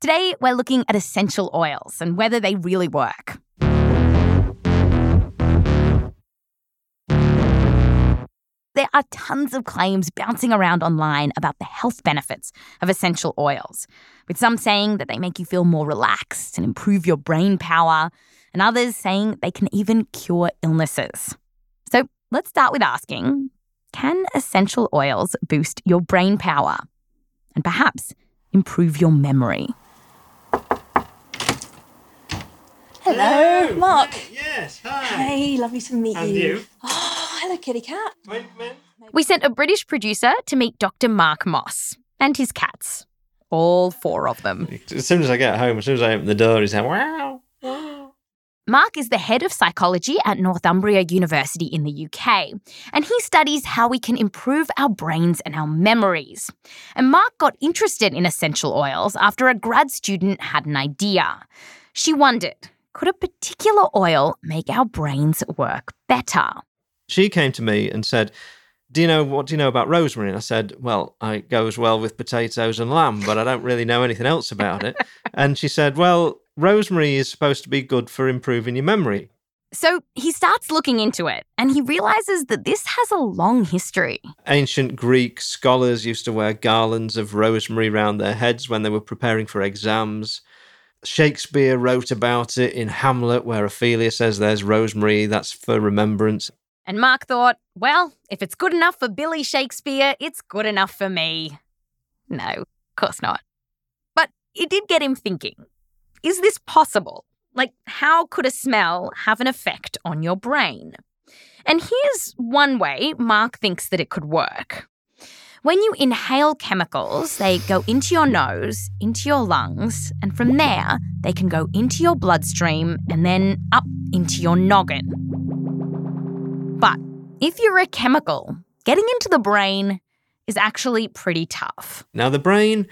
Today, we're looking at essential oils and whether they really work. There are tons of claims bouncing around online about the health benefits of essential oils, with some saying that they make you feel more relaxed and improve your brain power, and others saying they can even cure illnesses. So let's start with asking can essential oils boost your brain power and perhaps improve your memory? Hello, Mark. Yes, hi. Hey, lovely to meet And you. you? Oh, hello, kitty cat. Wait, wait. We sent a British producer to meet Dr. Mark Moss and his cats. All four of them. As soon as I get home, as soon as I open the door, he's like, wow. Mark is the head of psychology at Northumbria University in the UK, and he studies how we can improve our brains and our memories. And Mark got interested in essential oils after a grad student had an idea. She wondered could a particular oil make our brains work better? She came to me and said, do you know what do you know about rosemary? And I said, Well, it goes well with potatoes and lamb, but I don't really know anything else about it. and she said, Well, rosemary is supposed to be good for improving your memory. So he starts looking into it and he realizes that this has a long history. Ancient Greek scholars used to wear garlands of rosemary round their heads when they were preparing for exams. Shakespeare wrote about it in Hamlet, where Ophelia says there's rosemary, that's for remembrance. And Mark thought, well, if it's good enough for Billy Shakespeare, it's good enough for me. No, of course not. But it did get him thinking is this possible? Like, how could a smell have an effect on your brain? And here's one way Mark thinks that it could work. When you inhale chemicals, they go into your nose, into your lungs, and from there, they can go into your bloodstream and then up into your noggin. But if you're a chemical, getting into the brain is actually pretty tough. Now, the brain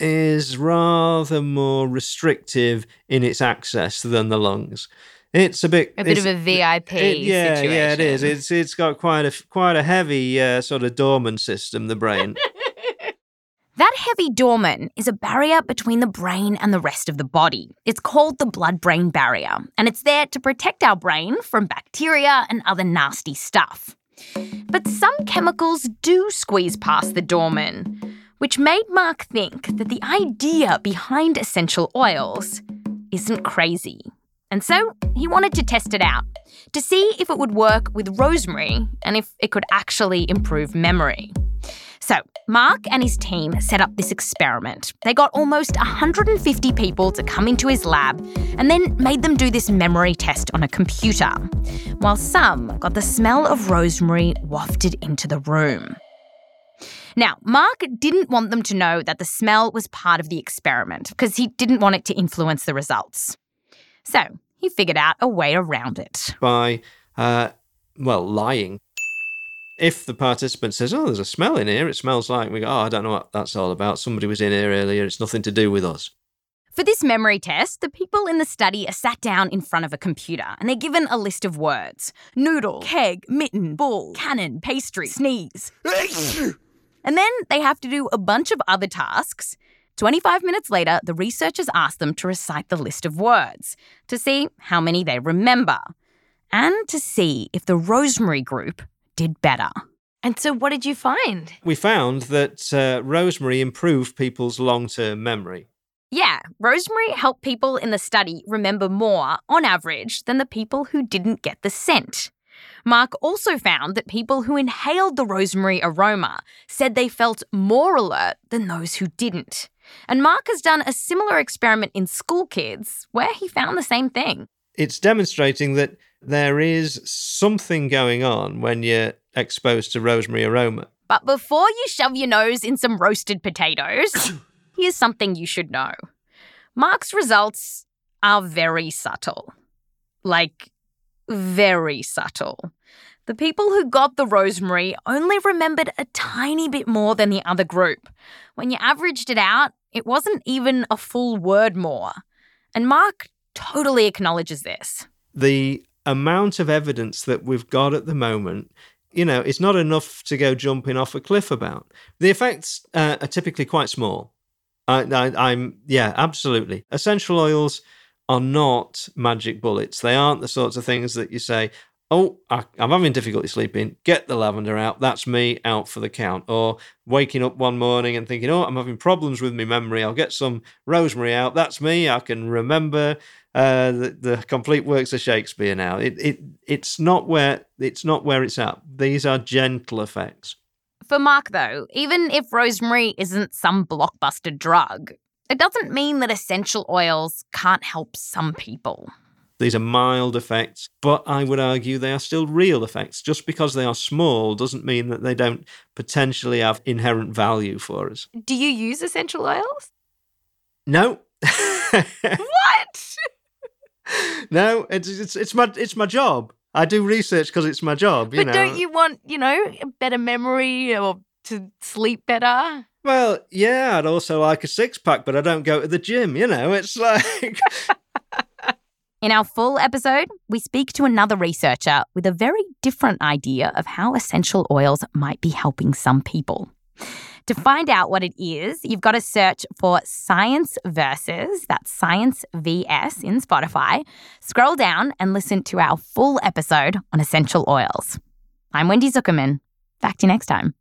is rather more restrictive in its access than the lungs. It's a bit A bit of a VIP it- yeah, yeah, It's it's got quite a quite a heavy uh, sort of dormant system. The brain. That heavy dormant is a barrier between the brain and the rest of the body. It's called the blood brain barrier, and it's there to protect our brain from bacteria and other nasty stuff. But some chemicals do squeeze past the dormant, which made Mark think that the idea behind essential oils isn't crazy. And so he wanted to test it out to see if it would work with rosemary and if it could actually improve memory. So, Mark and his team set up this experiment. They got almost 150 people to come into his lab and then made them do this memory test on a computer, while some got the smell of rosemary wafted into the room. Now, Mark didn't want them to know that the smell was part of the experiment because he didn't want it to influence the results. So, he figured out a way around it. by uh, well lying. If the participant says, "Oh, there's a smell in here. It smells like," we go, "Oh, I don't know what that's all about. Somebody was in here earlier. It's nothing to do with us." For this memory test, the people in the study are sat down in front of a computer and they're given a list of words noodle, keg, mitten, ball, cannon, pastry, sneeze. and then they have to do a bunch of other tasks. 25 minutes later, the researchers asked them to recite the list of words to see how many they remember and to see if the rosemary group did better. And so, what did you find? We found that uh, rosemary improved people's long-term memory. Yeah, rosemary helped people in the study remember more, on average, than the people who didn't get the scent. Mark also found that people who inhaled the rosemary aroma said they felt more alert than those who didn't. And Mark has done a similar experiment in school kids where he found the same thing. It's demonstrating that there is something going on when you're exposed to rosemary aroma. But before you shove your nose in some roasted potatoes, Here's something you should know Mark's results are very subtle. Like, very subtle. The people who got the rosemary only remembered a tiny bit more than the other group. When you averaged it out, it wasn't even a full word more. And Mark totally acknowledges this. The amount of evidence that we've got at the moment, you know, it's not enough to go jumping off a cliff about. The effects uh, are typically quite small. I, I'm, yeah, absolutely. Essential oils are not magic bullets. They aren't the sorts of things that you say, oh, I, am having difficulty sleeping, get the lavender out, that's me out for the count. Or waking up one morning and thinking, oh, I'm having problems with my memory, I'll get some rosemary out, that's me, I can remember uh, the, the complete works of Shakespeare now. It, it, it's, not where, it's not where it's at. These are gentle effects. For Mark, though, even if rosemary isn't some blockbuster drug, it doesn't mean that essential oils can't help some people. These are mild effects, but I would argue they are still real effects. Just because they are small doesn't mean that they don't potentially have inherent value for us. Do you use essential oils? No. what? no, it's, it's it's my it's my job. I do research because it's my job. but know. don't you want you know a better memory or to sleep better? Well, yeah, I'd also like a six pack, but I don't go to the gym. You know, it's like. In our full episode, we speak to another researcher with a very different idea of how essential oils might be helping some people. To find out what it is, you've got to search for Science Versus, that's Science VS in Spotify. Scroll down and listen to our full episode on essential oils. I'm Wendy Zukerman. Back to you next time.